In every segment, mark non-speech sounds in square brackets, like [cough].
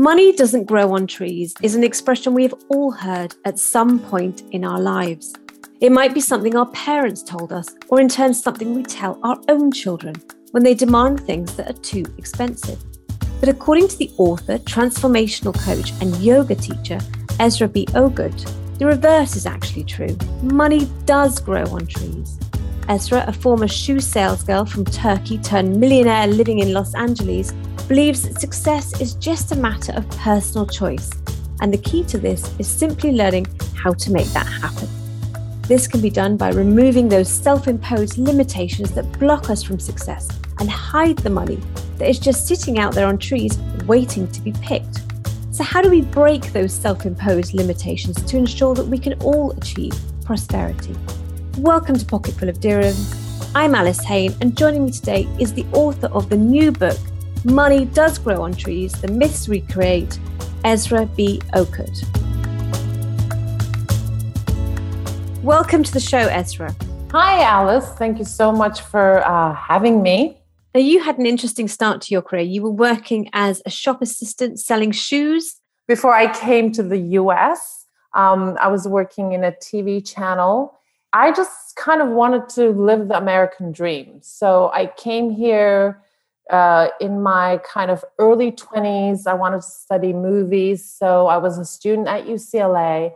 Money doesn't grow on trees is an expression we have all heard at some point in our lives. It might be something our parents told us, or in turn, something we tell our own children when they demand things that are too expensive. But according to the author, transformational coach, and yoga teacher Ezra B. Ogut, the reverse is actually true. Money does grow on trees. Ezra, a former shoe salesgirl from Turkey turned millionaire living in Los Angeles, believes that success is just a matter of personal choice, and the key to this is simply learning how to make that happen. This can be done by removing those self imposed limitations that block us from success and hide the money that is just sitting out there on trees waiting to be picked. So, how do we break those self imposed limitations to ensure that we can all achieve prosperity? Welcome to Pocketful of Dirhams. I'm Alice Haine, and joining me today is the author of the new book, Money Does Grow on Trees The Myths We Create, Ezra B. Ogut. Welcome to the show, Ezra. Hi, Alice. Thank you so much for uh, having me. Now, you had an interesting start to your career. You were working as a shop assistant selling shoes. Before I came to the US, um, I was working in a TV channel. I just kind of wanted to live the American dream. So I came here uh, in my kind of early 20s, I wanted to study movies. So I was a student at UCLA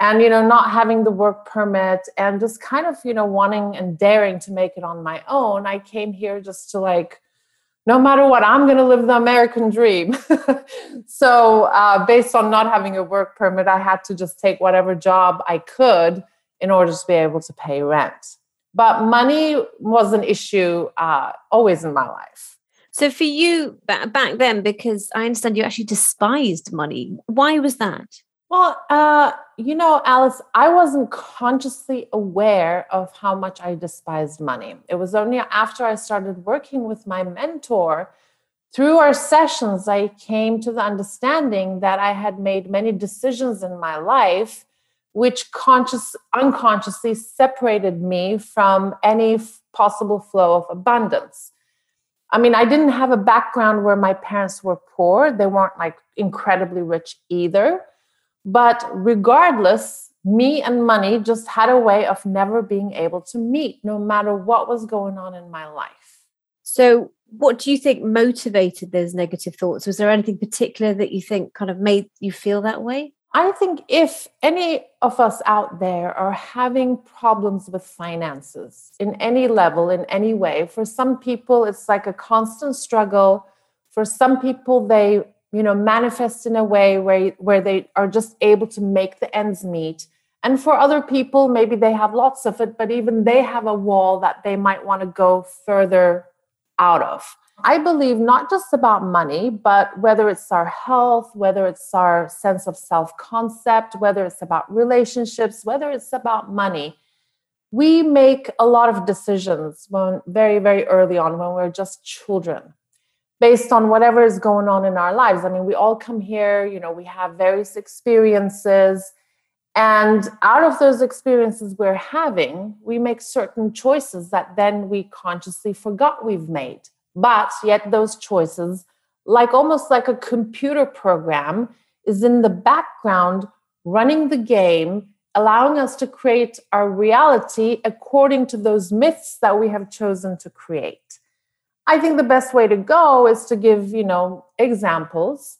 and, you know, not having the work permit and just kind of, you know, wanting and daring to make it on my own. I came here just to like, no matter what, I'm going to live the American dream. [laughs] so, uh, based on not having a work permit, I had to just take whatever job I could in order to be able to pay rent. But money was an issue uh, always in my life. So for you back then, because I understand you actually despised money, why was that? Well, uh, you know, Alice, I wasn't consciously aware of how much I despised money. It was only after I started working with my mentor through our sessions, I came to the understanding that I had made many decisions in my life which conscious unconsciously separated me from any possible flow of abundance. I mean, I didn't have a background where my parents were poor. They weren't like incredibly rich either. But regardless, me and money just had a way of never being able to meet, no matter what was going on in my life. So, what do you think motivated those negative thoughts? Was there anything particular that you think kind of made you feel that way? I think if any of us out there are having problems with finances in any level, in any way, for some people, it's like a constant struggle. For some people, they you know manifest in a way where, where they are just able to make the ends meet and for other people maybe they have lots of it but even they have a wall that they might want to go further out of I believe not just about money, but whether it's our health, whether it's our sense of self concept, whether it's about relationships, whether it's about money, we make a lot of decisions when very, very early on when we're just children based on whatever is going on in our lives. I mean, we all come here, you know, we have various experiences. And out of those experiences we're having, we make certain choices that then we consciously forgot we've made. But yet, those choices, like almost like a computer program, is in the background running the game, allowing us to create our reality according to those myths that we have chosen to create. I think the best way to go is to give, you know, examples.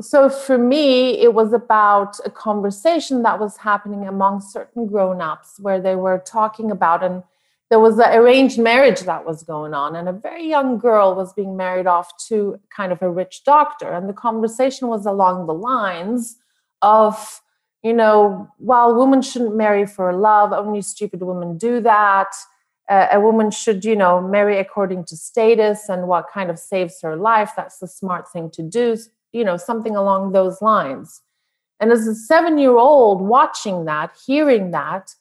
So for me, it was about a conversation that was happening among certain grown-ups where they were talking about and there was an arranged marriage that was going on, and a very young girl was being married off to kind of a rich doctor. And the conversation was along the lines of, you know, while women shouldn't marry for love, only stupid women do that. Uh, a woman should, you know, marry according to status and what kind of saves her life. That's the smart thing to do, you know, something along those lines. And as a seven year old watching that, hearing that,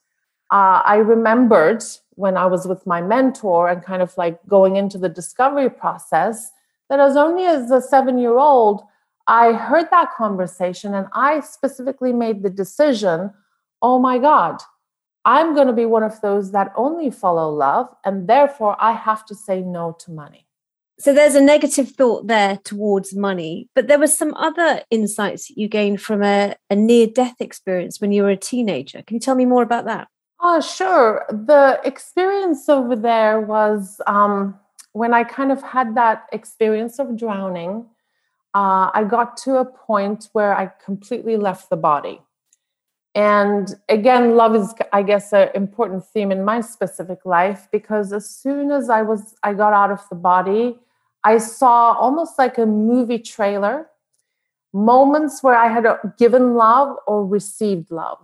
uh, I remembered when I was with my mentor and kind of like going into the discovery process that as only as a seven year old, I heard that conversation and I specifically made the decision oh my God, I'm going to be one of those that only follow love, and therefore I have to say no to money. So there's a negative thought there towards money, but there were some other insights you gained from a, a near death experience when you were a teenager. Can you tell me more about that? Oh, sure. The experience over there was um, when I kind of had that experience of drowning. Uh, I got to a point where I completely left the body. And again, love is, I guess, an important theme in my specific life because as soon as I was, I got out of the body, I saw almost like a movie trailer, moments where I had uh, given love or received love.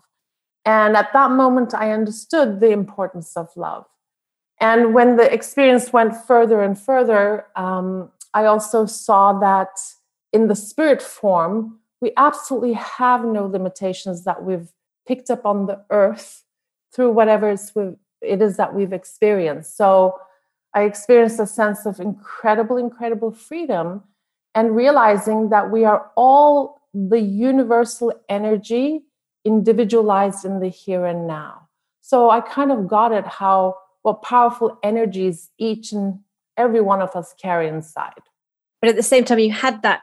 And at that moment, I understood the importance of love. And when the experience went further and further, um, I also saw that in the spirit form, we absolutely have no limitations that we've picked up on the earth through whatever it is that we've experienced. So I experienced a sense of incredible, incredible freedom and realizing that we are all the universal energy individualized in the here and now. So I kind of got it how what powerful energies each and every one of us carry inside. But at the same time, you had that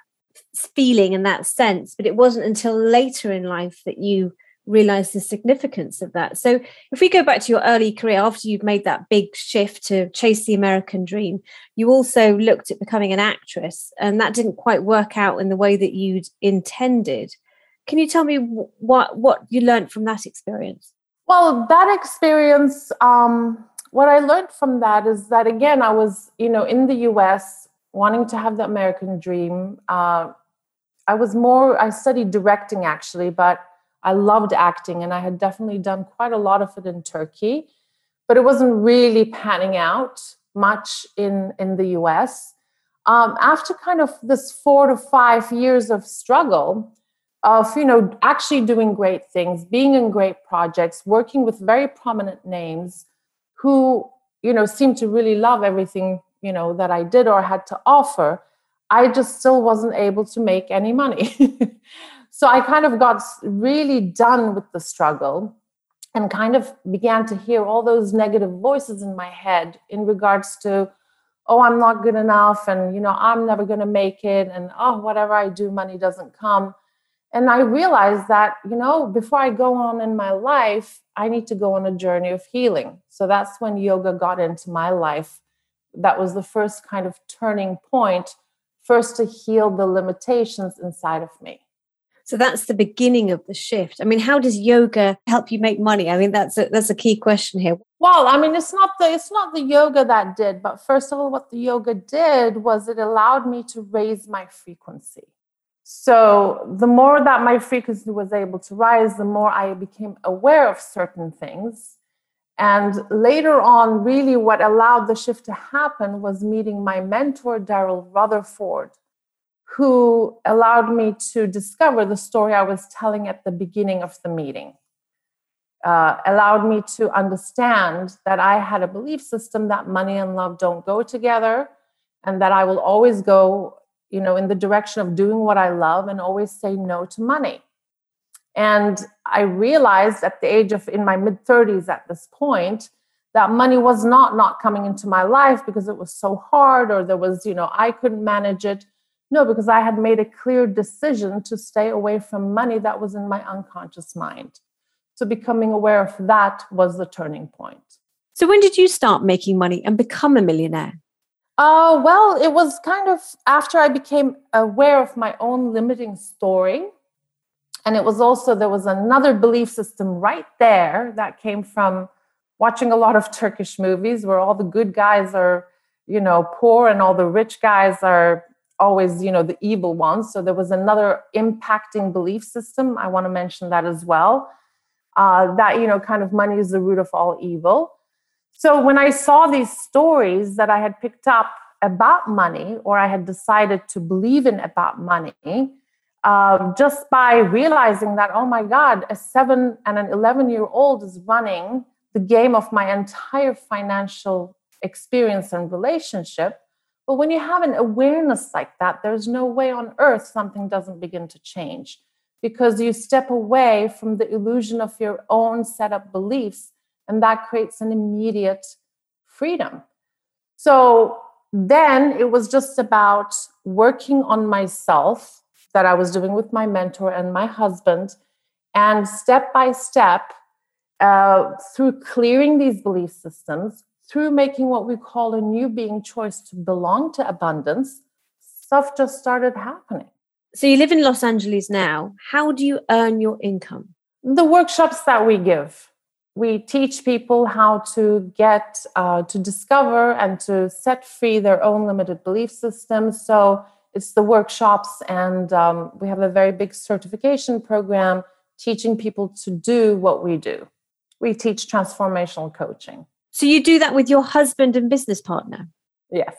feeling and that sense, but it wasn't until later in life that you realized the significance of that. So, if we go back to your early career, after you've made that big shift to chase the American dream, you also looked at becoming an actress, and that didn't quite work out in the way that you'd intended. Can you tell me what what you learned from that experience? Well, that experience, um, what I learned from that is that again, I was, you know, in the U.S. wanting to have the American dream. Uh, I was more. I studied directing actually, but I loved acting and I had definitely done quite a lot of it in Turkey, but it wasn't really panning out much in, in the US. Um, after kind of this four to five years of struggle, of you know actually doing great things being in great projects working with very prominent names who you know seemed to really love everything you know that i did or had to offer i just still wasn't able to make any money [laughs] So I kind of got really done with the struggle and kind of began to hear all those negative voices in my head in regards to, oh, I'm not good enough, and you know, I'm never going to make it, and oh, whatever I do, money doesn't come. And I realized that, you know, before I go on in my life, I need to go on a journey of healing. So that's when yoga got into my life. That was the first kind of turning point, first to heal the limitations inside of me. So that's the beginning of the shift. I mean, how does yoga help you make money? I mean, that's a, that's a key question here. Well, I mean, it's not the it's not the yoga that did, but first of all, what the yoga did was it allowed me to raise my frequency. So the more that my frequency was able to rise, the more I became aware of certain things. And later on, really what allowed the shift to happen was meeting my mentor, Daryl Rutherford, who allowed me to discover the story I was telling at the beginning of the meeting. Uh, allowed me to understand that I had a belief system that money and love don't go together, and that I will always go, you know, in the direction of doing what I love and always say no to money. And I realized at the age of in my mid 30s at this point that money was not not coming into my life because it was so hard or there was, you know, I couldn't manage it no, because I had made a clear decision to stay away from money that was in my unconscious mind. So becoming aware of that was the turning point. So when did you start making money and become a millionaire? Uh, well, it was kind of after I became aware of my own limiting story. And it was also, there was another belief system right there that came from watching a lot of Turkish movies where all the good guys are, you know, poor and all the rich guys are always you know the evil ones. So there was another impacting belief system. I want to mention that as well. Uh, that you know kind of money is the root of all evil so when i saw these stories that i had picked up about money or i had decided to believe in about money uh, just by realizing that oh my god a seven and an 11 year old is running the game of my entire financial experience and relationship. But when you have an awareness like that, there's no way on earth something doesn't begin to change because you step away from the illusion of your own set up beliefs, and that creates an immediate freedom. So then it was just about working on myself that I was doing with my mentor and my husband. And step by step, uh, through clearing these belief systems, through making what we call a new being choice to belong to abundance, stuff just started happening. So you live in Los Angeles now. How do you earn your income? The workshops that we give. We teach people how to get, uh, to discover and to set free their own limited belief systems. So it's the workshops, and um, we have a very big certification program teaching people to do what we do. We teach transformational coaching. So you do that with your husband and business partner? Yes.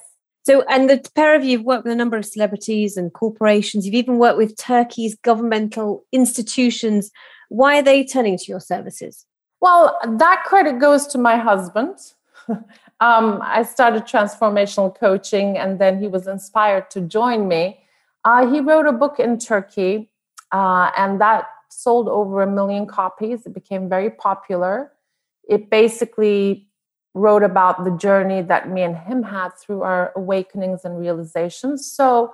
So, and the pair of you have worked with a number of celebrities and corporations. You've even worked with Turkey's governmental institutions. Why are they turning to your services? Well, that credit goes to my husband. [laughs] um, I started transformational coaching, and then he was inspired to join me. Uh, he wrote a book in Turkey, uh, and that sold over a million copies. It became very popular. It basically wrote about the journey that me and him had through our awakenings and realizations. So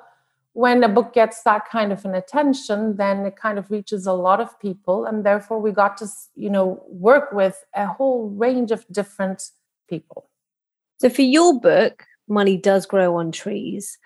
when a book gets that kind of an attention, then it kind of reaches a lot of people, and therefore we got to, you know, work with a whole range of different people. So for your book, Money Does Grow on Trees,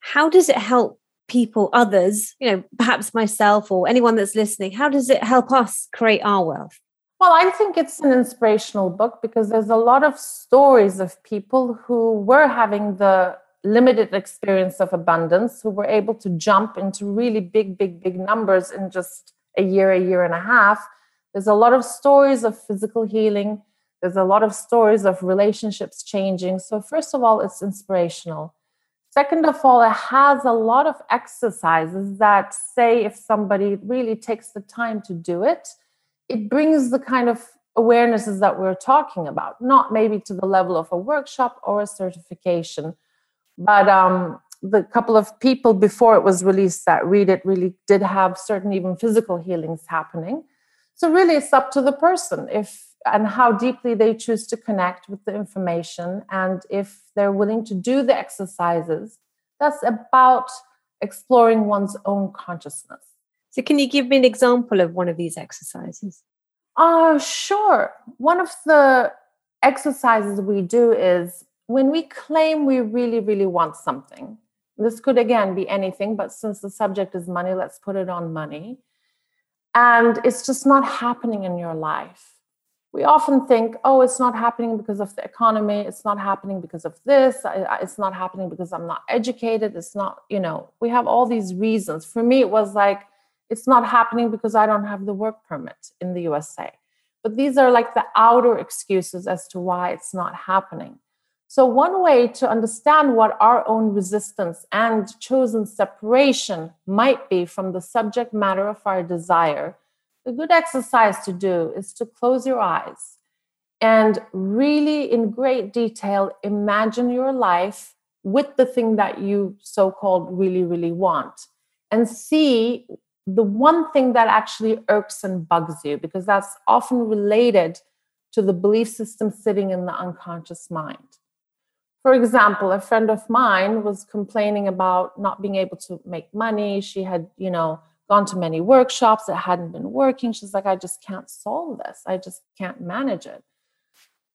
how does it help people, others, you know, perhaps myself or anyone that's listening? How does it help us create our wealth? Well, I think it's an inspirational book because there's a lot of stories of people who were having the limited experience of abundance, who were able to jump into really big, big, big numbers in just a year, a year and a half. There's a lot of stories of physical healing. There's a lot of stories of relationships changing. So, first of all, it's inspirational. Second of all, it has a lot of exercises that say if somebody really takes the time to do it, it brings the kind of awarenesses that we're talking about, not maybe to the level of a workshop or a certification, but um, the couple of people before it was released that read it really did have certain even physical healings happening. So really, it's up to the person if and how deeply they choose to connect with the information, and if they're willing to do the exercises. That's about exploring one's own consciousness. So, can you give me an example of one of these exercises? Uh, sure. One of the exercises we do is when we claim we really, really want something. This could again be anything, but since the subject is money, let's put it on money. And it's just not happening in your life. We often think, oh, it's not happening because of the economy. It's not happening because of this. It's not happening because I'm not educated. It's not, you know, we have all these reasons. For me, it was like, it's not happening because I don't have the work permit in the USA. But these are like the outer excuses as to why it's not happening. So, one way to understand what our own resistance and chosen separation might be from the subject matter of our desire, a good exercise to do is to close your eyes and really, in great detail, imagine your life with the thing that you so called really, really want and see the one thing that actually irks and bugs you, because that's often related to the belief system sitting in the unconscious mind. For example, a friend of mine was complaining about not being able to make money. She had, you know, gone to many workshops that hadn't been working. She's like, I just can't solve this. I just can't manage it.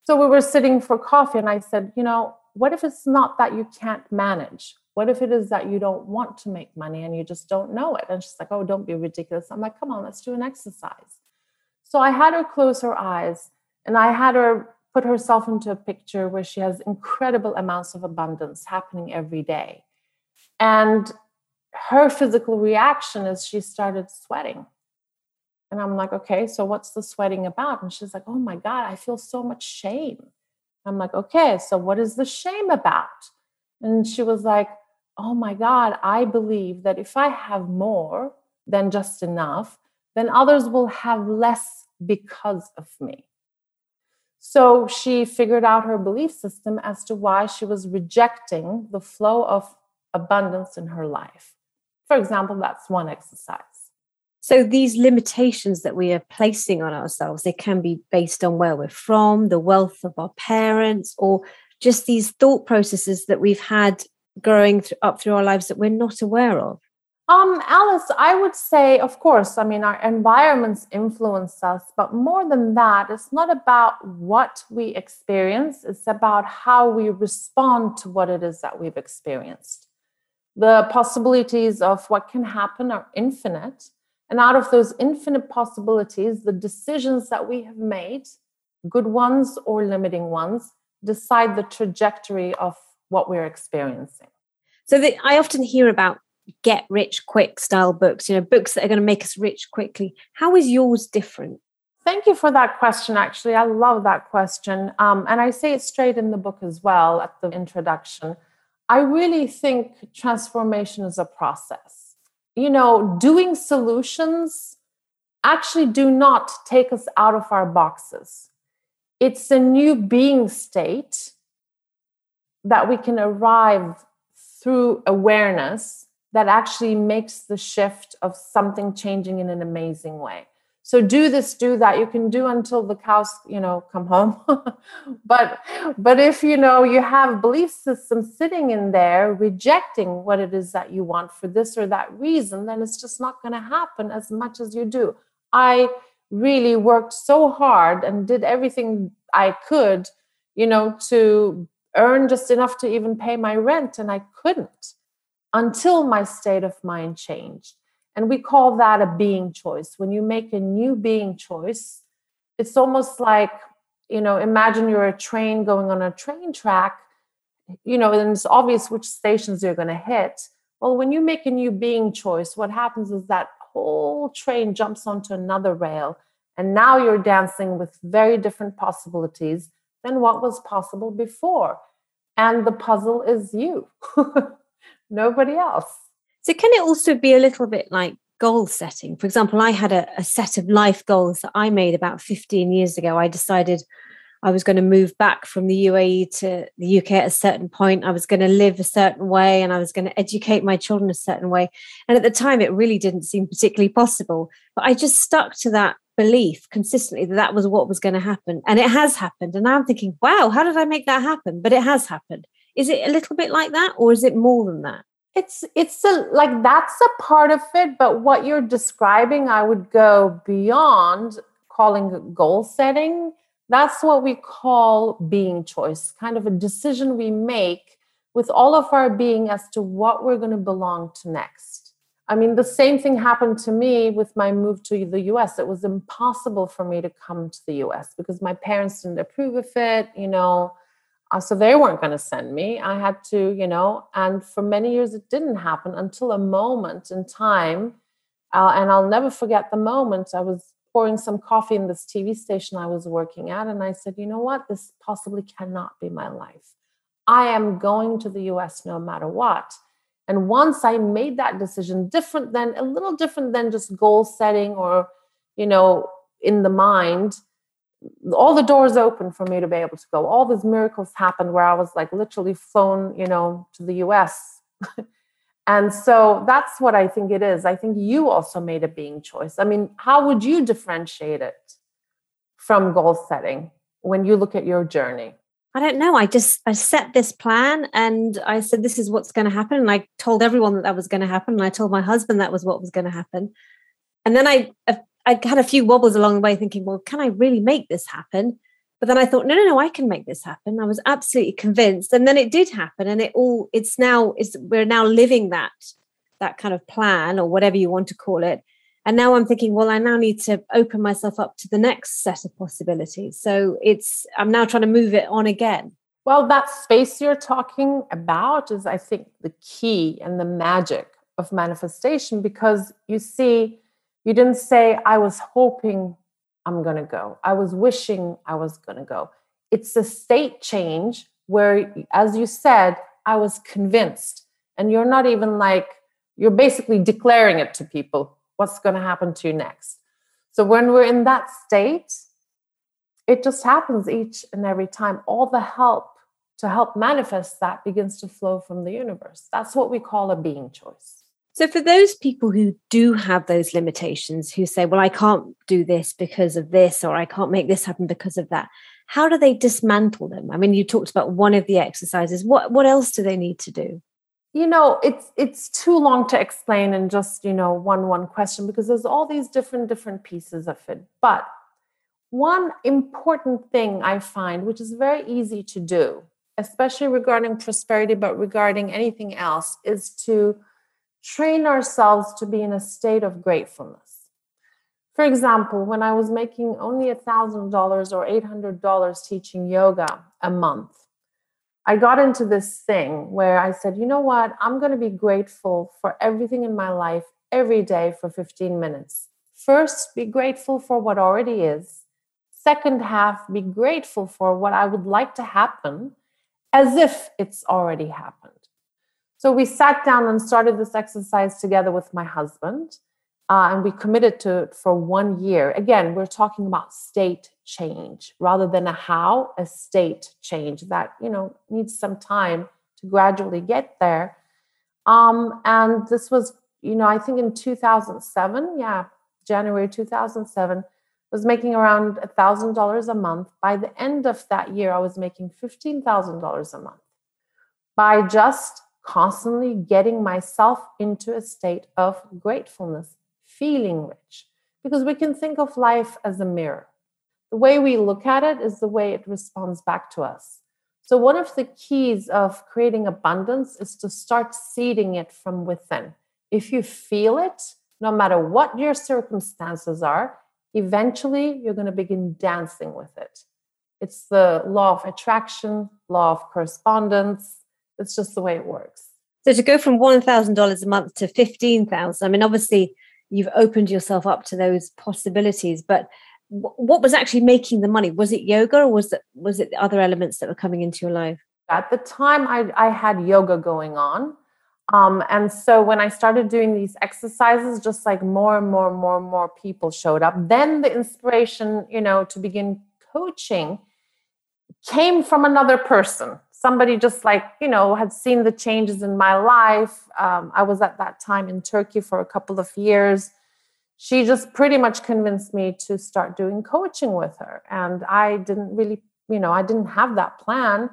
So we were sitting for coffee, and I said, you know, what if it's not that you can't manage? What if it is that you don't want to make money and you just don't know it? And she's like, Oh, don't be ridiculous. I'm like, Come on, let's do an exercise. So I had her close her eyes and I had her put herself into a picture where she has incredible amounts of abundance happening every day. And her physical reaction is she started sweating. And I'm like, okay, so what's the sweating about? And she's like, oh my God, I feel so much shame. I'm like, okay, so what is the shame about? And she was like, oh my God, I believe that if I have more than just enough, then others will have less because of me. So she figured out her belief system as to why she was rejecting the flow of abundance in her life. For example, that's one exercise. So these limitations that we are placing on ourselves, they can be based on where we're from, the wealth of our parents, or just these thought processes that we've had growing up through our lives that we're not aware of? Um, Alice, I would say, of course, I mean, our environments influence us, but more than that, it's not about what we experience, it's about how we respond to what it is that we've experienced. The possibilities of what can happen are infinite. And out of those infinite possibilities, the decisions that we have made, good ones or limiting ones, decide the trajectory of what we're experiencing. So the, I often hear about get rich quick style books, you know, books that are going to make us rich quickly. How is yours different? Thank you for that question. Actually, I love that question. Um, and I say it straight in the book as well at the introduction. I really think transformation is a process. You know, doing solutions actually do not take us out of our boxes. It's a new being state that we can arrive through awareness that actually makes the shift of something changing in an amazing way. So do this do that. You can do until the cows you know come home. [laughs] But but if you know you have belief systems sitting in there rejecting what it is that you want for this or that reason then it's just not going to happen as much as you do. I really worked so hard and did everything i could you know to earn just enough to even pay my rent, and I couldn't until my state of mind changed. And we call that a being choice. When you make a new being choice, it's almost like, you know, imagine you're a train going on a train track, you know, and it's obvious which stations you're going to hit. Well, when you make a new being choice, what happens is that whole train jumps onto another rail. And now you're dancing with very different possibilities than what was possible before. And the puzzle is you, [laughs] nobody else. So, can it also be a little bit like goal setting? For example, I had a, a set of life goals that I made about 15 years ago. I decided I was going to move back from the UAE to the UK at a certain point. I was going to live a certain way and I was going to educate my children a certain way. And at the time, it really didn't seem particularly possible. But I just stuck to that belief consistently that that was what was going to happen and it has happened and now i'm thinking wow how did i make that happen but it has happened is it a little bit like that or is it more than that it's it's a, like that's a part of it but what you're describing i would go beyond calling goal setting that's what we call being choice kind of a decision we make with all of our being as to what we're going to belong to next I mean, the same thing happened to me with my move to the US. It was impossible for me to come to the US because my parents didn't approve of it, you know. Uh, so they weren't going to send me. I had to, you know, and for many years it didn't happen until a moment in time. Uh, and I'll never forget the moment I was pouring some coffee in this TV station I was working at. And I said, you know what? This possibly cannot be my life. I am going to the US no matter what. And once I made that decision, different than a little different than just goal setting or, you know, in the mind, all the doors open for me to be able to go. All these miracles happened where I was like literally flown, you know, to the US. [laughs] and so that's what I think it is. I think you also made a being choice. I mean, how would you differentiate it from goal setting when you look at your journey? I don't know. I just I set this plan and I said this is what's going to happen and I told everyone that that was going to happen and I told my husband that was what was going to happen. And then I I had a few wobbles along the way thinking, well, can I really make this happen? But then I thought, no, no, no, I can make this happen. I was absolutely convinced, and then it did happen, and it all it's now it's we're now living that that kind of plan or whatever you want to call it and now i'm thinking well i now need to open myself up to the next set of possibilities so it's i'm now trying to move it on again well that space you're talking about is i think the key and the magic of manifestation because you see you didn't say i was hoping i'm going to go i was wishing i was going to go it's a state change where as you said i was convinced and you're not even like you're basically declaring it to people what's going to happen to you next. So when we're in that state, it just happens each and every time. All the help to help manifest that begins to flow from the universe. That's what we call a being choice. So, for those people who do have those limitations, who say, Well, I can't do this because of this, or I can't make this happen because of that, how do they dismantle them? I mean, you talked about one of the exercises. What what else do they need to do? You know, it's it's too long to explain in just, you know, one one question because there's all these different different pieces of it. But one important thing I find, which is very easy to do, especially regarding prosperity, but regarding anything else, is to train ourselves to be in a state of gratefulness. For example, when I was making only $1,000 or $800 teaching yoga a month, I got into this thing where I said, you know what? I'm going to be grateful for everything in my life every day for 15 minutes. First, be grateful for what already is second half be grateful for what I would like to happen as if it's already happened. So we sat down and started this exercise together with my husband, uh, and we committed to it for one year. Again, we're talking about state change rather than a how, a state change that you know needs some time to gradually get there. Um, and this was, you know, I think in 2007, yeah, January 2007 was making around $1,000 a month. By the end of that year, I was making $15,000 a month by just constantly getting myself into a state of gratefulness, feeling rich. Because we can think of life as a mirror. The way we look at it is the way it responds back to us. So, one of the keys of creating abundance is to start seeding it from within. If you feel it, no matter what your circumstances are, eventually you're going to begin dancing with it. It's the law of attraction, law of correspondence. It's just the way it works. So to go from $1,000 a month to 15,000, I mean, obviously you've opened yourself up to those possibilities, but what was actually making the money? Was it yoga or was it, was it the other elements that were coming into your life? At the time, I, I had yoga going on. Um, and so when I started doing these exercises, just like more and more and more and more people showed up, then the inspiration, you know, to begin coaching came from another person. Somebody just like, you know, had seen the changes in my life. Um, I was at that time in Turkey for a couple of years. She just pretty much convinced me to start doing coaching with her. And I didn't really, you know, I didn't have that plan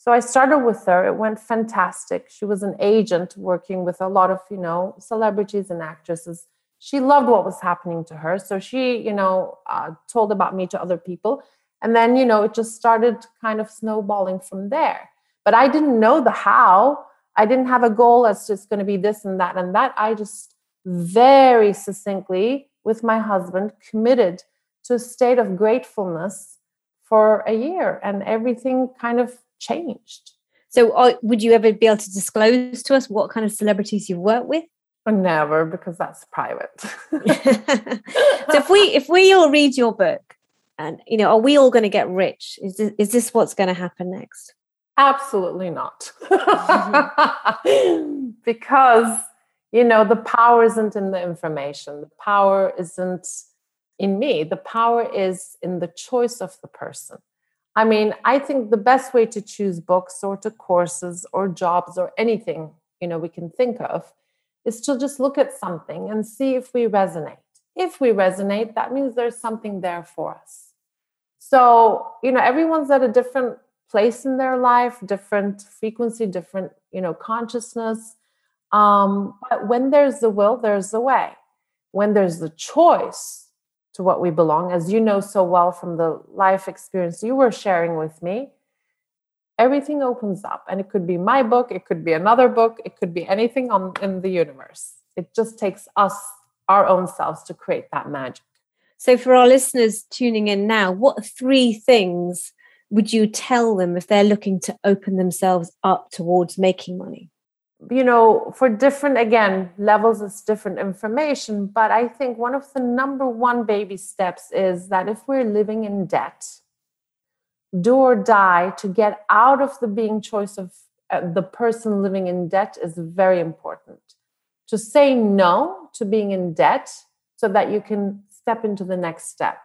so I started with her. It went fantastic. She was an agent working with a lot of, you know, celebrities and actresses. She loved what was happening to her. So she, you know, uh, told about me to other people. And then, you know, it just started kind of snowballing from there. But I didn't know the how. I didn't have a goal as just going to be this and that and that. I just very succinctly, with my husband, committed to a state of gratefulness for a year. And everything kind of changed. So, uh, would you ever be able to disclose to us what kind of celebrities you've worked with? Never, because that's private. [laughs] so, if we if we all read your book, and you know, are we all going to get rich? Is this, is this what's going to happen next? Absolutely not, mm-hmm. [laughs] because you know the power isn't in the information. The power isn't in me. The power is in the choice of the person. I mean, I think the best way to choose books or to courses or jobs or anything, you know, we can think of is to just look at something and see if we resonate. If we resonate, that means there's something there for us. So, you know, everyone's at a different place in their life, different frequency, different, you know, consciousness. Um, but when there's the will, there's the way. When there's the choice, to what we belong, as you know so well from the life experience you were sharing with me, everything opens up. And it could be my book, it could be another book, it could be anything on, in the universe. It just takes us, our own selves, to create that magic. So, for our listeners tuning in now, what three things would you tell them if they're looking to open themselves up towards making money? you know, for different, again, levels, it's different information. But I think one of the number one baby steps is that if we're living in debt, do or die to get out of the being choice of uh, the person living in debt is very important. To say no to being in debt so that you can step into the next step.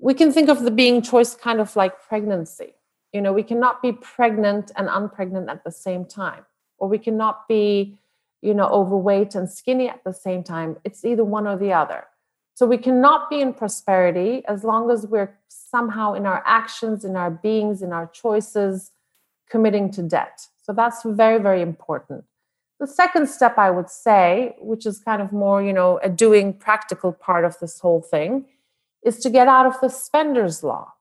We can think of the being choice kind of like pregnancy. You know, we cannot be pregnant and unpregnant at the same time or we cannot be you know overweight and skinny at the same time it's either one or the other So we cannot be in prosperity as long as we're somehow in our actions, in our beings, in our choices, committing to debt. So that's very, very important. The second step I would say, which is kind of more, you know, a doing practical part of this whole thing, is to get out of the spender's law.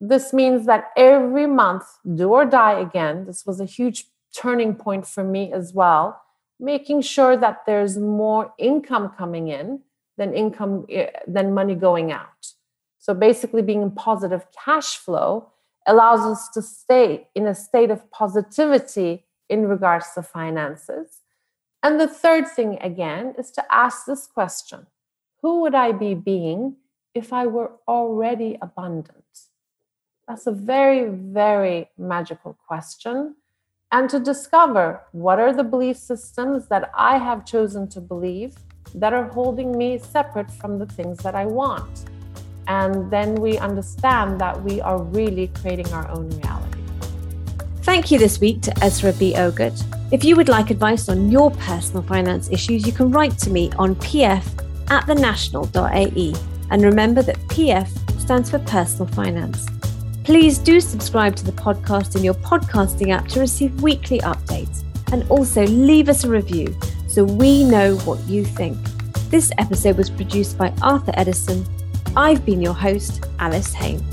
This means that every month, do or die again, this was a huge turning point for me as well, making sure that there's more income coming in than income eh, than money going out. So basically being in positive cash flow allows us to stay in a state of positivity in regards to finances. And the third thing again is to ask this question. Who would I be being if I were already abundant? That's a very, very magical question. And to discover what are the belief systems that I have chosen to believe that are holding me separate from the things that I want. And then we understand that we are really creating our own reality. Thank you this week to Ezra B. Ogut. If you would like advice on your personal finance issues, you can write to me on pf at thenational.ae. And remember that PF stands for personal finance. Please do subscribe to the podcast in your podcasting app to receive weekly updates. And also leave us a review so we know what you think. This episode was produced by Arthur Edison. I've been your host, Alice Haine.